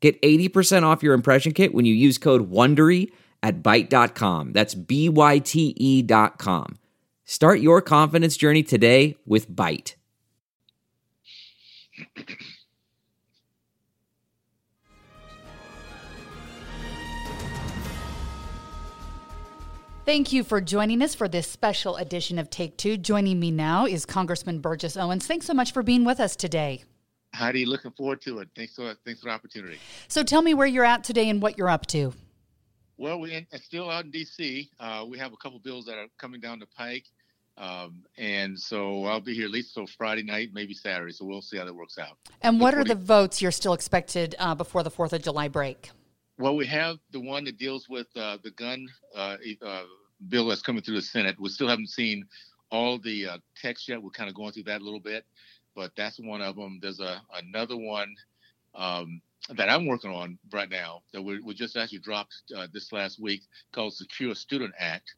Get 80% off your impression kit when you use code WONDERY at Byte.com. That's B-Y-T-E dot com. Start your confidence journey today with Byte. Thank you for joining us for this special edition of Take Two. Joining me now is Congressman Burgess Owens. Thanks so much for being with us today. Heidi, looking forward to it. Thanks for thanks for the opportunity. So tell me where you're at today and what you're up to. Well, we're still out in D.C. Uh, we have a couple bills that are coming down the pike, um, and so I'll be here at least till Friday night, maybe Saturday. So we'll see how that works out. And what are the votes you're still expected uh, before the Fourth of July break? Well, we have the one that deals with uh, the gun uh, uh, bill that's coming through the Senate. We still haven't seen all the uh, text yet. We're kind of going through that a little bit, but that's one of them. There's a another one um, that I'm working on right now that we, we just actually dropped uh, this last week called Secure Student Act.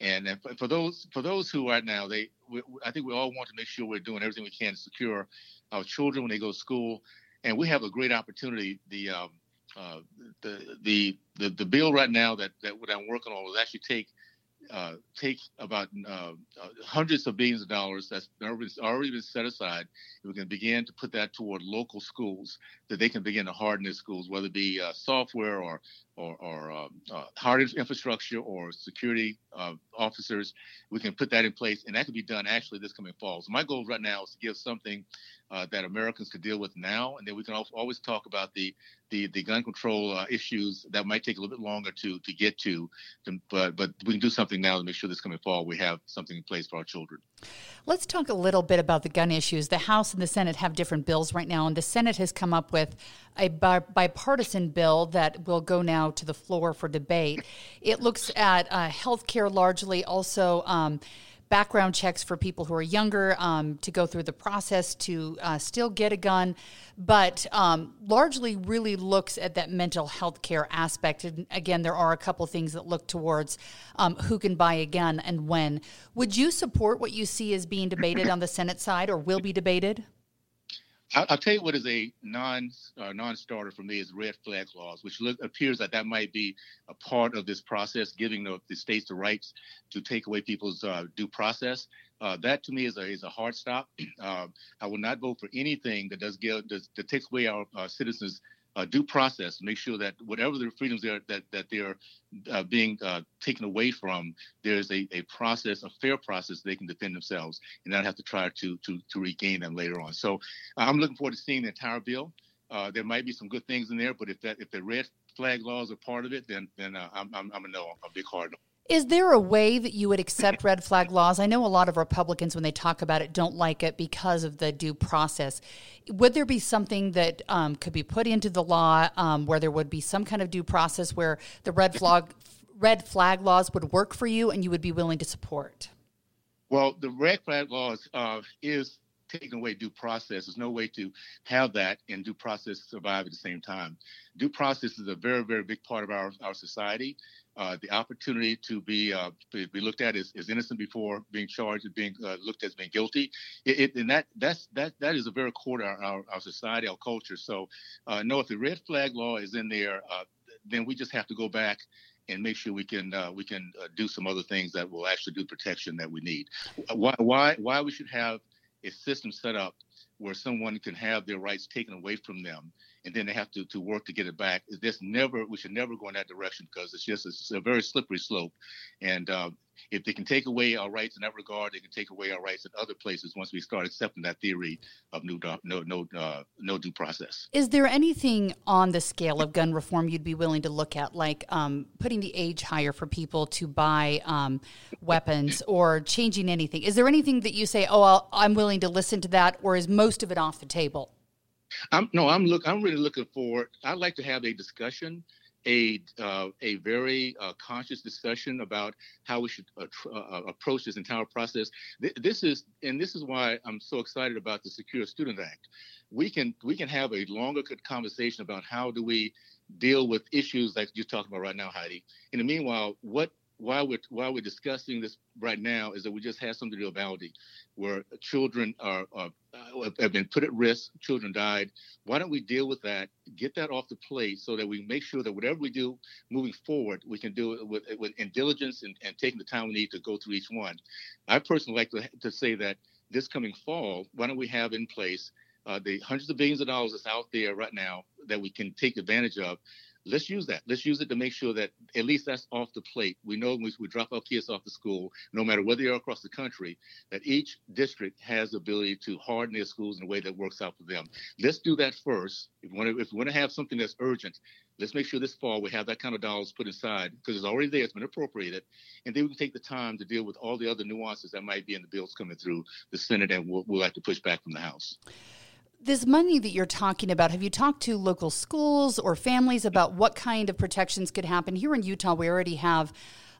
And, and for those for those who right now they we, I think we all want to make sure we're doing everything we can to secure our children when they go to school. And we have a great opportunity. The um, uh, the, the the the bill right now that that what I'm working on will actually take uh, take about uh, uh, hundreds of billions of dollars that's already been set aside. We can begin to put that toward local schools that they can begin to harden their schools, whether it be uh, software or or, or um, uh, hard infrastructure or security uh, officers. We can put that in place, and that can be done actually this coming fall. So my goal right now is to give something uh, that Americans could deal with now, and then we can always talk about the the, the gun control uh, issues that might take a little bit longer to to get to, but but we can do something now to make sure this coming fall we have something in place for our children. Let's talk a little bit about the gun issues. The House and the Senate have different bills right now, and the Senate has come up with a bipartisan bill that will go now to the floor for debate. It looks at uh, health care largely, also. Um, background checks for people who are younger um, to go through the process to uh, still get a gun, but um, largely really looks at that mental health care aspect. And again, there are a couple things that look towards um, who can buy a gun and when. Would you support what you see as being debated on the Senate side or will be debated? I'll, tell you what is a non uh, non-starter for me is red flag laws, which look, appears that that might be a part of this process, giving the, the states the rights to take away people's uh, due process. Uh, that to me is a is a hard stop. Uh, I will not vote for anything that does give does, that takes away our citizens' uh, due process, make sure that whatever the freedoms are that that they're uh, being uh, taken away from, there's a, a process, a fair process they can defend themselves, and not have to try to to to regain them later on. So I'm looking forward to seeing the entire bill. Uh, there might be some good things in there, but if that if the red flag laws are part of it, then then uh, I'm, I'm I'm a no, I'm a big hard no. Is there a way that you would accept red flag laws? I know a lot of Republicans, when they talk about it, don't like it because of the due process. Would there be something that um, could be put into the law um, where there would be some kind of due process where the red flag red flag laws would work for you and you would be willing to support? Well, the red flag laws uh, is taking away due process. There's no way to have that and due process survive at the same time. Due process is a very, very big part of our, our society uh, the opportunity to be uh, be looked at as, as innocent before being charged and being uh, looked at as being guilty. It, it, and that that's that that is a very core to our, our, our society, our culture. So, uh, no, if the red flag law is in there, uh, then we just have to go back and make sure we can uh, we can do some other things that will actually do protection that we need. Why why why we should have a system set up where someone can have their rights taken away from them and then they have to, to work to get it back. This never we should never go in that direction because it's just it's a very slippery slope. And uh, if they can take away our rights in that regard, they can take away our rights in other places once we start accepting that theory of no no no uh, no due process. Is there anything on the scale of gun reform you'd be willing to look at, like um, putting the age higher for people to buy um, weapons, or changing anything? Is there anything that you say, "Oh, i I'm willing to listen to that," or is most of it off the table? I'm no, I'm look. I'm really looking forward. I'd like to have a discussion a uh, a very uh, conscious discussion about how we should uh, uh, uh, approach this entire process. Th- this is and this is why I'm so excited about the Secure Student Act. We can we can have a longer conversation about how do we deal with issues like you're talking about right now, Heidi. In the meanwhile, what while we're while we're discussing this right now is that we just had something to do about Uvalde, where children are, are uh, have been put at risk, children died. Why don't we deal with that, get that off the plate, so that we make sure that whatever we do moving forward, we can do it with, with in diligence and, and taking the time we need to go through each one. I personally like to, to say that this coming fall, why don't we have in place uh, the hundreds of billions of dollars that's out there right now that we can take advantage of let's use that. Let's use it to make sure that at least that's off the plate. We know when we drop our kids off to school, no matter whether they are across the country, that each district has the ability to harden their schools in a way that works out for them. Let's do that first. If we want to, if we want to have something that's urgent, let's make sure this fall we have that kind of dollars put aside because it's already there, it's been appropriated, and then we can take the time to deal with all the other nuances that might be in the bills coming through the Senate, and we'll, we'll have to push back from the House this money that you're talking about, have you talked to local schools or families about what kind of protections could happen? Here in Utah, we already have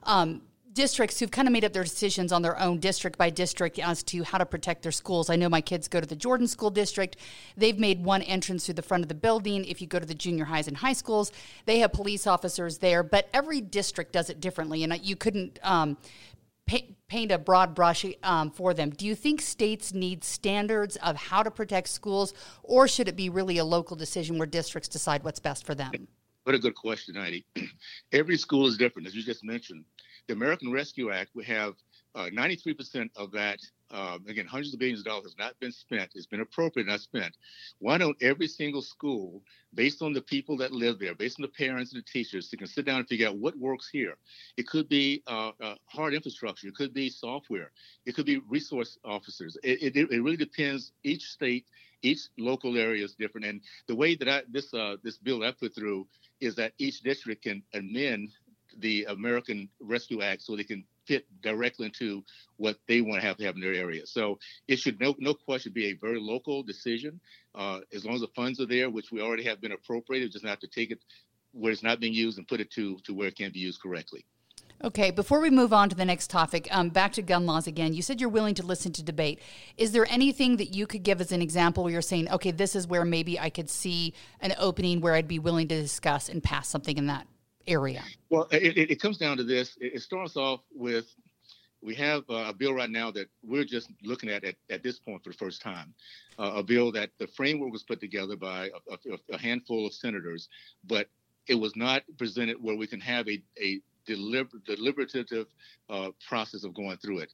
um, districts who've kind of made up their decisions on their own district by district as to how to protect their schools. I know my kids go to the Jordan School District. They've made one entrance through the front of the building. If you go to the junior highs and high schools, they have police officers there, but every district does it differently. And you couldn't um, paint a broad brush um, for them. Do you think states need standards of how to protect schools, or should it be really a local decision where districts decide what's best for them? What a good question, Heidi. Every school is different, as you just mentioned. The American Rescue Act, we have uh, 93% of that um, again, hundreds of billions of dollars has not been spent. It's been appropriate, not spent. Why don't every single school, based on the people that live there, based on the parents and the teachers, they can sit down and figure out what works here? It could be uh, uh, hard infrastructure. It could be software. It could be resource officers. It, it, it really depends. Each state, each local area is different. And the way that I, this uh, this bill I put through is that each district can amend the American Rescue Act so they can fit directly into what they want to have to have in their area. So it should no no question be a very local decision. Uh, as long as the funds are there, which we already have been appropriated, just not to take it where it's not being used and put it to to where it can be used correctly. Okay, before we move on to the next topic, um, back to gun laws again. You said you're willing to listen to debate. Is there anything that you could give as an example where you're saying, okay, this is where maybe I could see an opening where I'd be willing to discuss and pass something in that area? Well, it, it, comes down to this. It, starts off with we have a bill right now that we're just looking at at, at this point for the first time. Uh, a bill that the framework was put together by a, a, a, handful of senators, but it was not presented where we can have a, a deliber- deliberative uh, process of going through it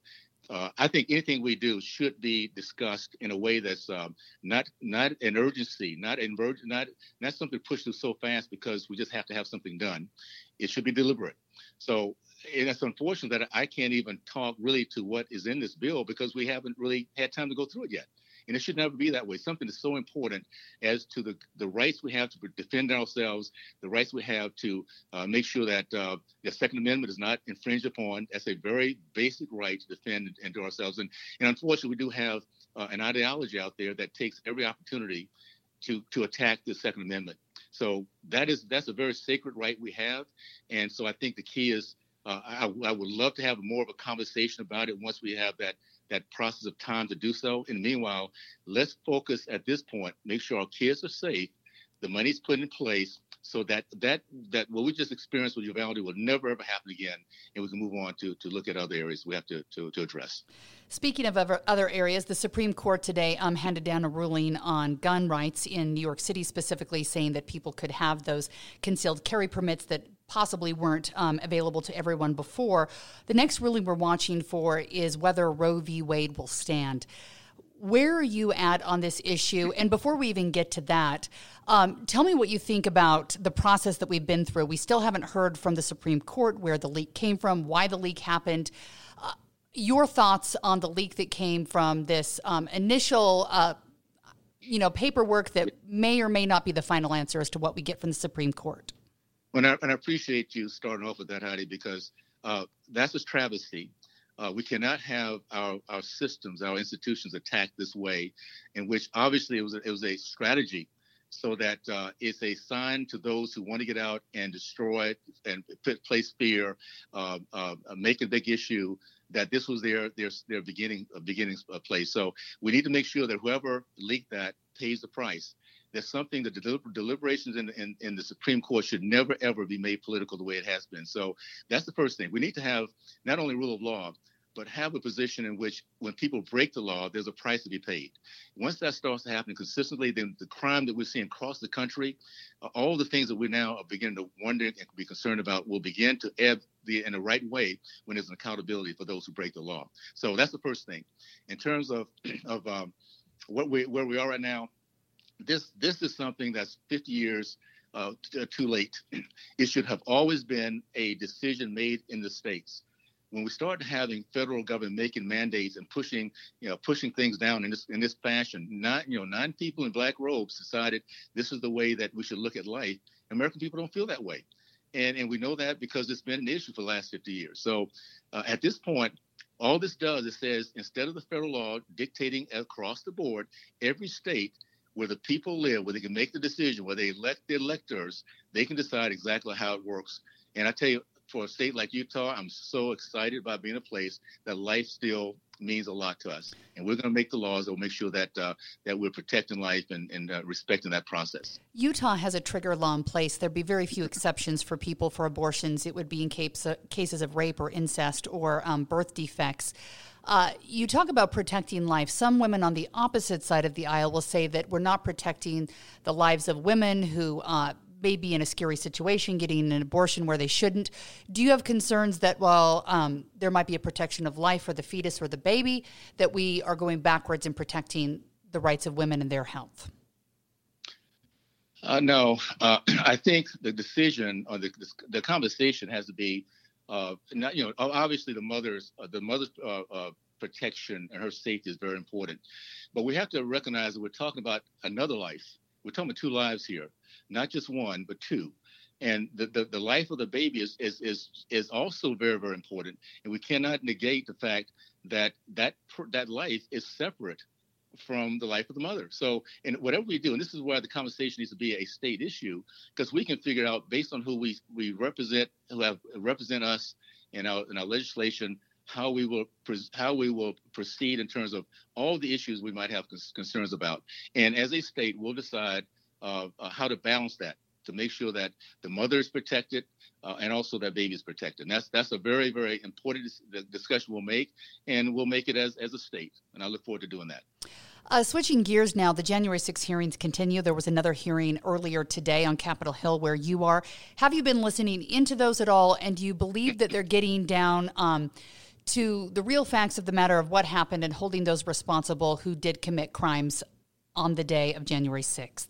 uh, I think anything we do should be discussed in a way that's um, not not an urgency, not an not not something pushed through so fast because we just have to have something done. It should be deliberate. So and it's unfortunate that I can't even talk really to what is in this bill because we haven't really had time to go through it yet. And it should never be that way. Something that's so important as to the, the rights we have to defend ourselves, the rights we have to uh, make sure that uh, the Second Amendment is not infringed upon. That's a very basic right to defend and, to ourselves. And, and unfortunately, we do have uh, an ideology out there that takes every opportunity to, to attack the Second Amendment. So that is that's a very sacred right we have. And so I think the key is uh, I, I, would love to have more of a conversation about it once we have that that process of time to do so. And meanwhile, let's focus at this point, make sure our kids are safe, the money's put in place so that that that what we just experienced with Uvalde will never ever happen again, and we can move on to to look at other areas we have to to, to address. Speaking of other areas, the Supreme Court today um, handed down a ruling on gun rights in New York City, specifically saying that people could have those concealed carry permits that possibly weren't um, available to everyone before. The next ruling we're watching for is whether Roe v. Wade will stand. Where are you at on this issue? And before we even get to that, um, tell me what you think about the process that we've been through. We still haven't heard from the Supreme Court where the leak came from, why the leak happened. Uh, your thoughts on the leak that came from this um, initial, uh, you know, paperwork that may or may not be the final answer as to what we get from the Supreme Court. And I, and I appreciate you starting off with that, Heidi, because uh, that's a travesty. Uh, we cannot have our, our systems, our institutions attacked this way, in which obviously it was a, it was a strategy so that uh, it's a sign to those who want to get out and destroy and put, place fear, uh, uh, make a big issue that this was their their their beginning beginning place. So we need to make sure that whoever leaked that pays the price. There's something that the deliberations in, in, in the Supreme Court should never ever be made political the way it has been. So that's the first thing. We need to have not only rule of law, but have a position in which when people break the law, there's a price to be paid. Once that starts to happen consistently, then the crime that we're seeing across the country, uh, all the things that we now are beginning to wonder and be concerned about will begin to ebb the, in the right way when there's an accountability for those who break the law. So that's the first thing. In terms of, of um, what we, where we are right now, this, this is something that's 50 years uh, t- too late. It should have always been a decision made in the states when we start having federal government making mandates and pushing, you know, pushing things down in this in this fashion, nine, you know, nine people in black robes decided this is the way that we should look at life. American people don't feel that way, and and we know that because it's been an issue for the last 50 years. So, uh, at this point, all this does is says instead of the federal law dictating across the board, every state where the people live, where they can make the decision, where they elect their electors, they can decide exactly how it works. And I tell you, for a state like Utah, I'm so excited about being a place that life still means a lot to us, and we're going to make the laws that will make sure that uh, that we're protecting life and, and uh, respecting that process. Utah has a trigger law in place. There'd be very few exceptions for people for abortions. It would be in case, uh, cases of rape or incest or um, birth defects. Uh, you talk about protecting life. Some women on the opposite side of the aisle will say that we're not protecting the lives of women who uh, may be in a scary situation, getting an abortion where they shouldn't. Do you have concerns that while um, there might be a protection of life for the fetus or the baby, that we are going backwards in protecting the rights of women and their health? Uh, no, uh, I think the decision or the, the conversation has to be, uh, not, you know, obviously the mother's uh, the mother's uh, uh, protection and her safety is very important, but we have to recognize that we're talking about another life. We're talking about two lives here not just one, but two. And the, the, the life of the baby is, is, is, is also very, very important. And we cannot negate the fact that that, that life is separate from the life of the mother. So, and whatever we do, and this is why the conversation needs to be a state issue, because we can figure out based on who we, we represent, who have represent us in our in our legislation, how we will how we will proceed in terms of all the issues we might have concerns about. And as a state, we'll decide uh, how to balance that to make sure that the mother is protected uh, and also that baby is protected. And that's that's a very very important discussion we'll make, and we'll make it as as a state. And I look forward to doing that. Uh, switching gears now, the January 6 hearings continue. There was another hearing earlier today on Capitol Hill where you are. Have you been listening into those at all? And do you believe that they're getting down um, to the real facts of the matter of what happened and holding those responsible who did commit crimes on the day of January 6th?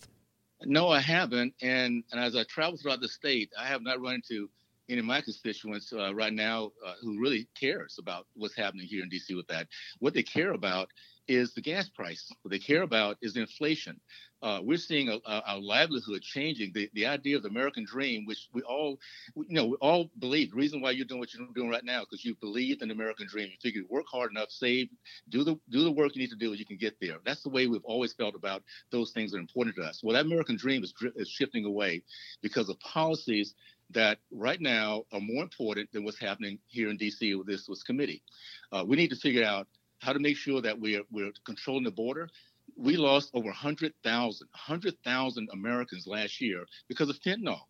No, I haven't. And, and as I travel throughout the state, I have not run into any of my constituents uh, right now uh, who really cares about what's happening here in DC with that. What they care about is the gas price. What they care about is inflation. Uh, we're seeing a, a, our livelihood changing. The, the idea of the American dream, which we all, you know, we all believe. The reason why you're doing what you're doing right now because you believe in the American dream. You figure work hard enough, save, do the do the work you need to do, you can get there. That's the way we've always felt about those things that are important to us. Well, that American dream is, is shifting away because of policies that right now are more important than what's happening here in D.C. with this, this committee. Uh, we need to figure out how to make sure that we're, we're controlling the border. We lost over 100,000, 100,000 Americans last year because of fentanyl.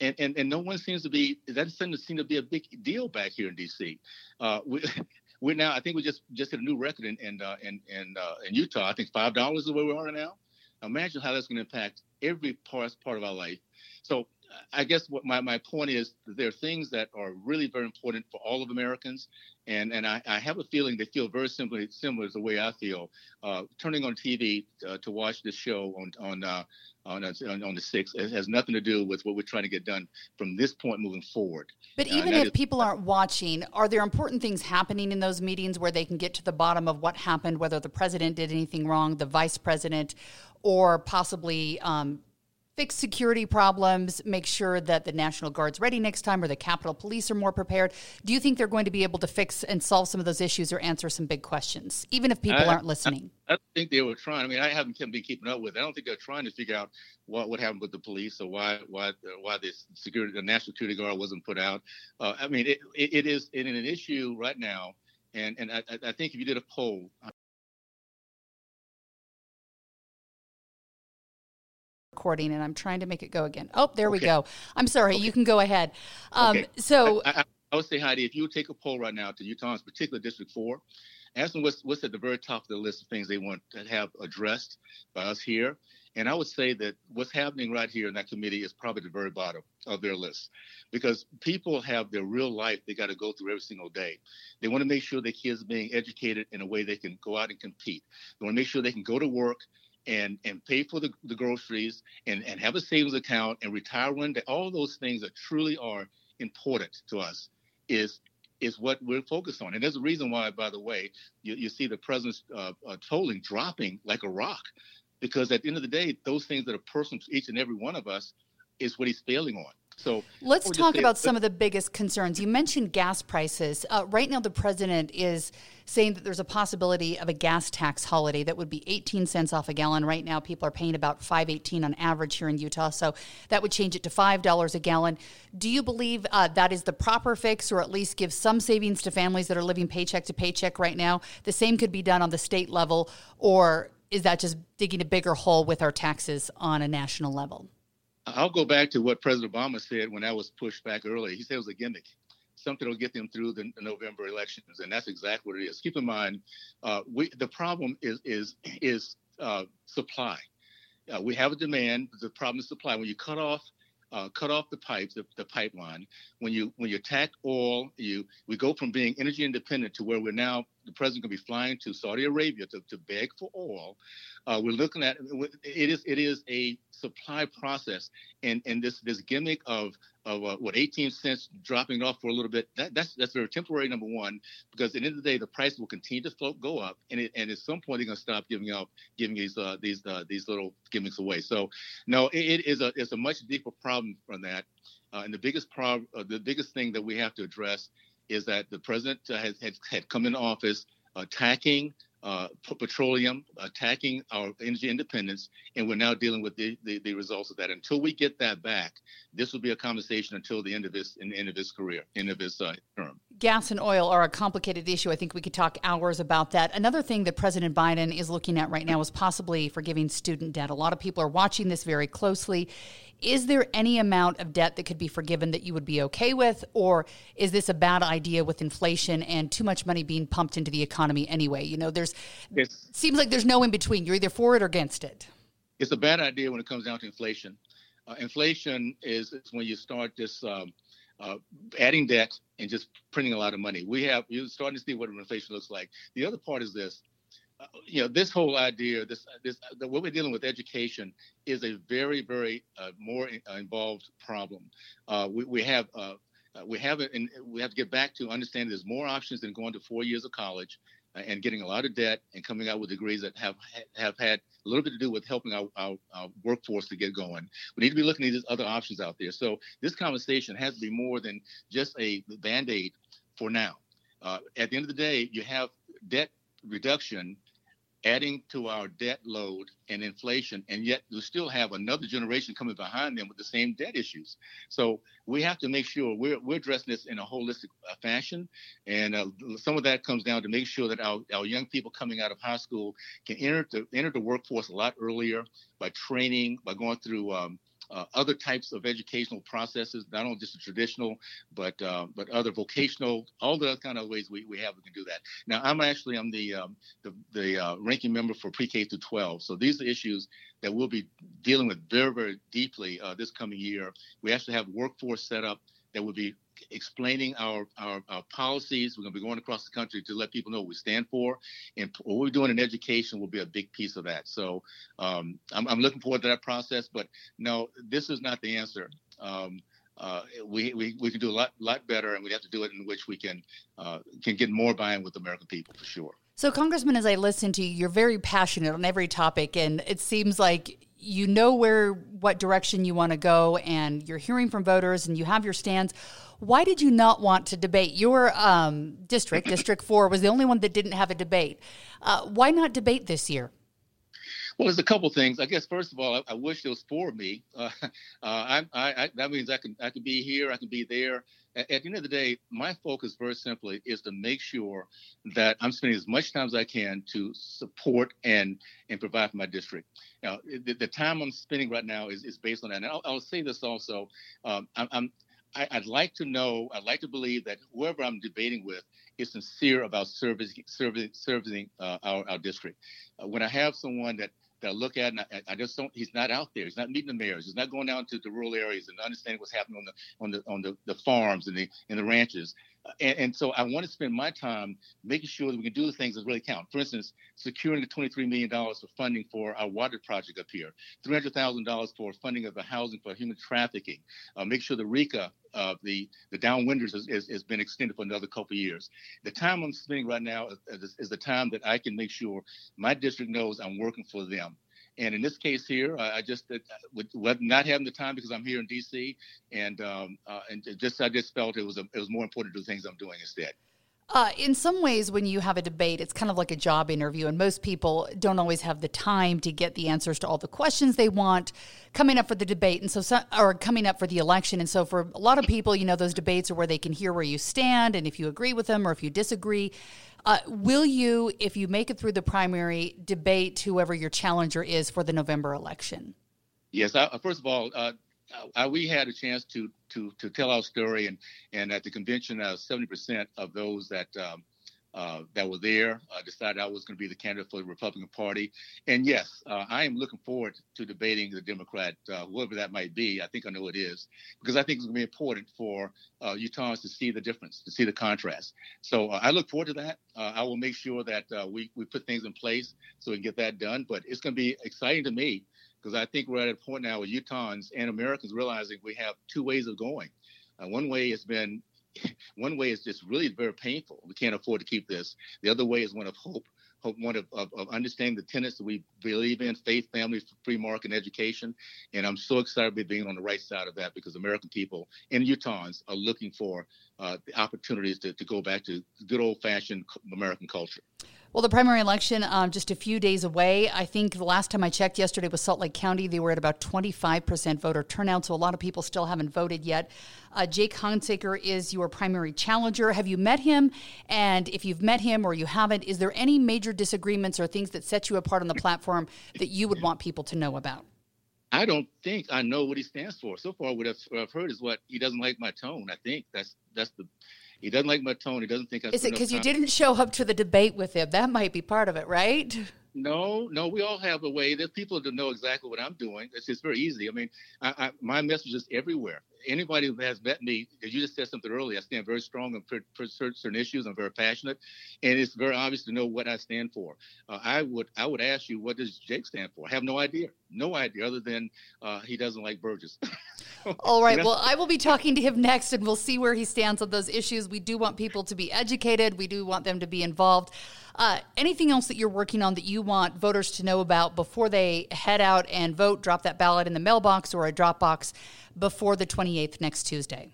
And, and, and no one seems to be, that doesn't seem to be a big deal back here in D.C. Uh, we, we're now, I think we just just hit a new record in in uh, in, in, uh, in Utah. I think five dollars is where we are now. Imagine how that's going to impact every part part of our life. So I guess what my, my point is there are things that are really very important for all of Americans. And, and I, I have a feeling they feel very simply similar to the way I feel. Uh, turning on TV uh, to watch this show on on, uh, on, on the sixth it has nothing to do with what we're trying to get done from this point moving forward. But even if people aren't watching, are there important things happening in those meetings where they can get to the bottom of what happened, whether the president did anything wrong, the vice president, or possibly um, fix security problems, make sure that the National Guard's ready next time or the Capitol Police are more prepared? Do you think they're going to be able to fix and solve some of those issues or answer some big questions, even if people I, aren't listening? I, I, think they were trying. I mean, I haven't been keeping up with. It. I don't think they're trying to figure out what what happened with the police or why why why the security the National Security Guard wasn't put out. Uh, I mean, it, it, it is an issue right now, and and I, I think if you did a poll recording and I'm trying to make it go again. Oh, there okay. we go. I'm sorry. Okay. You can go ahead. Um, okay. So I, I, I, would say, Heidi, if you would take a poll right now to Utah's particular District 4, ask them what's, what's at the very top of the list of things they want to have addressed by us here. And I would say that what's happening right here in that committee is probably the very bottom of their list because people have their real life they got to go through every single day. They want to make sure their kids are being educated in a way they can go out and compete. They want to make sure they can go to work and and pay for the, the groceries and, and have a savings account and retire one day, all those things that truly are important to us is is what we're focused on. And there's a reason why, by the way, you, you see the president's uh, uh, tolling dropping like a rock, because at the end of the day, those things that are personal to each and every one of us is what he's failing on. So let's talk about some of the biggest concerns. You mentioned gas prices. Uh, right now, the president is saying that there's a possibility of a gas tax holiday that would be 18 cents off a gallon. Right now, people are paying about 5.18 on average here in Utah, so that would change it to five dollars a gallon. Do you believe uh, that is the proper fix, or at least give some savings to families that are living paycheck to paycheck right now? The same could be done on the state level, or is that just digging a bigger hole with our taxes on a national level? I'll go back to what President Obama said when that was pushed back earlier. He said it was a gimmick, something that'll get them through the, the November elections, and that's exactly what it is. Keep in mind, uh, we, the problem is is is uh, supply. Uh, we have a demand. The problem is supply. When you cut off uh, cut off the pipes, the, the, pipeline. When you when you attack oil, you we go from being energy independent to where we're now. The president to be flying to Saudi Arabia to, to beg for oil. Uh, we're looking at it is it is a supply process, and and this this gimmick of of uh, what 18 cents dropping off for a little bit that, that's that's very temporary number one because at the end of the day the price will continue to float go up and it, and at some point they're going to stop giving up giving these uh, these uh, these little gimmicks away so no it, it is a it's a much deeper problem from that uh, and the biggest problem uh, the biggest thing that we have to address is that the president has, has had come into office attacking uh, petroleum, attacking our energy independence, and we're now dealing with the, the, the, results of that. Until we get that back, this will be a conversation until the end of his end of his career, end of his uh, term. Gas and oil are a complicated issue. I think we could talk hours about that. Another thing that President Biden is looking at right now is possibly forgiving student debt. A lot of people are watching this very closely. Is there any amount of debt that could be forgiven that you would be okay with? Or is this a bad idea with inflation and too much money being pumped into the economy anyway? You know, there's it's, seems like there's no in between. You're either for it or against it. It's a bad idea when it comes down to inflation. Uh, inflation is, is, when you start this um, uh, adding debt and just printing a lot of money. We have you're starting to see what inflation looks like. The other part is this: uh, you know, this whole idea, this this the, what we're dealing with education is a very very uh, more uh, involved problem. Uh, we, we have we have and we have to get back to understanding there's more options than going to four years of college and getting a lot of debt and coming out with degrees that have have had a little bit to do with helping our, our, our, workforce to get going. We need to be looking at these other options out there. So this conversation has to be more than just a band-aid for now. Uh, at the end of the day, you have debt reduction adding to our debt load and inflation, and yet we still have another generation coming behind them with the same debt issues. So we have to make sure we're, we're addressing this in a holistic uh, fashion. And uh, some of that comes down to make sure that our, our young people coming out of high school can enter the, enter the workforce a lot earlier by training, by going through um, uh, other types of educational processes, not only just the traditional, but uh, but other vocational, all the kind of ways we, we have we can do that. Now, I'm actually I'm the um, the, the uh, ranking member for pre-K through 12, so these are issues that we'll be dealing with very very deeply uh, this coming year. We actually have workforce set up that will be explaining our, our, our, policies. We're going to be going across the country to let people know what we stand for. And what we're doing in education will be a big piece of that. So um, I'm, I'm, looking forward to that process. But no, this is not the answer. Um, uh, we, we, we can do a lot lot better, and we have to do it in which we can uh, can get more buy-in with the American people for sure. So, Congressman, as I listen to you, you're very passionate on every topic, and it seems like you know where what direction you want to go and you're hearing from voters and you have your stands why did you not want to debate your um, district district 4 was the only one that didn't have a debate uh, why not debate this year well, there's a couple things. I guess first of all, I, I wish it was for me. Uh, uh, I, I, that means I can I can be here, I can be there. At, at, the end of the day, my focus very simply is to make sure that I'm spending as much time as I can to support and and provide for my district. Now, the, the time I'm spending right now is, is based on that. And I'll, I'll say this also. Um, I'm, I'm I, would like to know, I'd like to believe that whoever I'm debating with is sincere about serving, serving, serving uh, our, our district. Uh, when I have someone that that I look at, and I, I, just don't. He's not out there. He's not meeting the mayors. He's not going down to the rural areas and understanding what's happening on the on the on the, the farms and the and the ranches. And, and, so I want to spend my time making sure that we can do the things that really count. For instance, securing the $23 million for funding for our water project up here, $300,000 for funding of the housing for human trafficking, uh, make sure the RECA, uh, the, the downwinders has, has, has, been extended for another couple of years. The time I'm spending right now is, is the time that I can make sure my district knows I'm working for them. And in this case here, I just uh, with, not having the time because I'm here in D.C. and um, uh, and just I just felt it was a, it was more important to do things I'm doing instead. Uh, in some ways, when you have a debate, it's kind of like a job interview, and most people don't always have the time to get the answers to all the questions they want coming up for the debate, and so or coming up for the election. And so, for a lot of people, you know, those debates are where they can hear where you stand and if you agree with them or if you disagree. Uh, will you, if you make it through the primary, debate whoever your challenger is for the November election? Yes. I, first of all, uh, I, we had a chance to to to tell our story, and and at the convention, uh, seventy percent of those that um, uh, that were there uh, decided I was going to be the candidate for the Republican Party. And yes, uh, I am looking forward to debating the Democrat, uh, whoever that might be. I think I know it is, because I think it's going to be important for uh, Utahns to see the difference, to see the contrast. So uh, I look forward to that. I will make sure that we, we put things in place so we can get that done. But it's going to be exciting to me because I think we're at a point now where Utahns and Americans realizing we have two ways of going. one way has been one way is just really very painful. We can't afford to keep this. The other way is one of hope, hope one of, of, of understanding the tenets that we believe in faith, family, free market, and education. And I'm so excited to be being on the right side of that because American people and Utahns are looking for uh, the opportunities to, to go back to good old fashioned American culture. Well, the primary election um, just a few days away. I think the last time I checked yesterday was Salt Lake County. They were at about 25% voter turnout, so a lot of people still haven't voted yet. Uh, Jake Hunsaker is your primary challenger. Have you met him? And if you've met him or you haven't, is there any major disagreements or things that set you apart on the platform that you would want people to know about? I don't think I know what he stands for. So far, what I've, what I've heard is what he doesn't like my tone. I think that's that's the he doesn't like my tone. He doesn't think I. Is it because you didn't show up to the debate with him? That might be part of it, right? No, no, we all have a way. There's people that know exactly what I'm doing. It's just very easy. I mean, I, I, my message is everywhere. Anybody who has met me, you just said something earlier. I stand very strong on certain issues. I'm very passionate, and it's very obvious to know what I stand for. Uh, I would, I would ask you, what does Jake stand for? I have no idea, no idea, other than uh, he doesn't like Burgess. All right. Well, I will be talking to him next, and we'll see where he stands on those issues. We do want people to be educated. We do want them to be involved. Uh, anything else that you're working on that you want voters to know about before they head out and vote? Drop that ballot in the mailbox or a drop box before the 28th next Tuesday.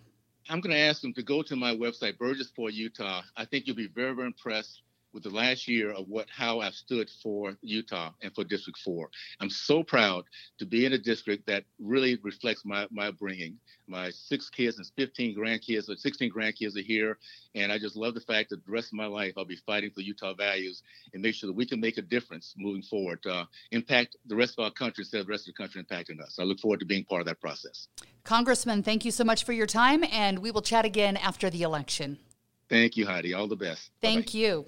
I'm going to ask them to go to my website, Burgess for Utah. I think you'll be very, very impressed with the last year of what how I've stood for Utah and for District 4. I'm so proud to be in a district that really reflects my my bringing. My six kids and 15 grandkids, or 16 grandkids are here, and I just love the fact that the rest of my life I'll be fighting for Utah values and make sure that we can make a difference moving forward, uh, impact the rest of our country instead of the rest of the country impacting us. I look forward to being part of that process. Congressman, thank you so much for your time, and we will chat again after the election. Thank you, Heidi. All the best. Thank Bye-bye. you.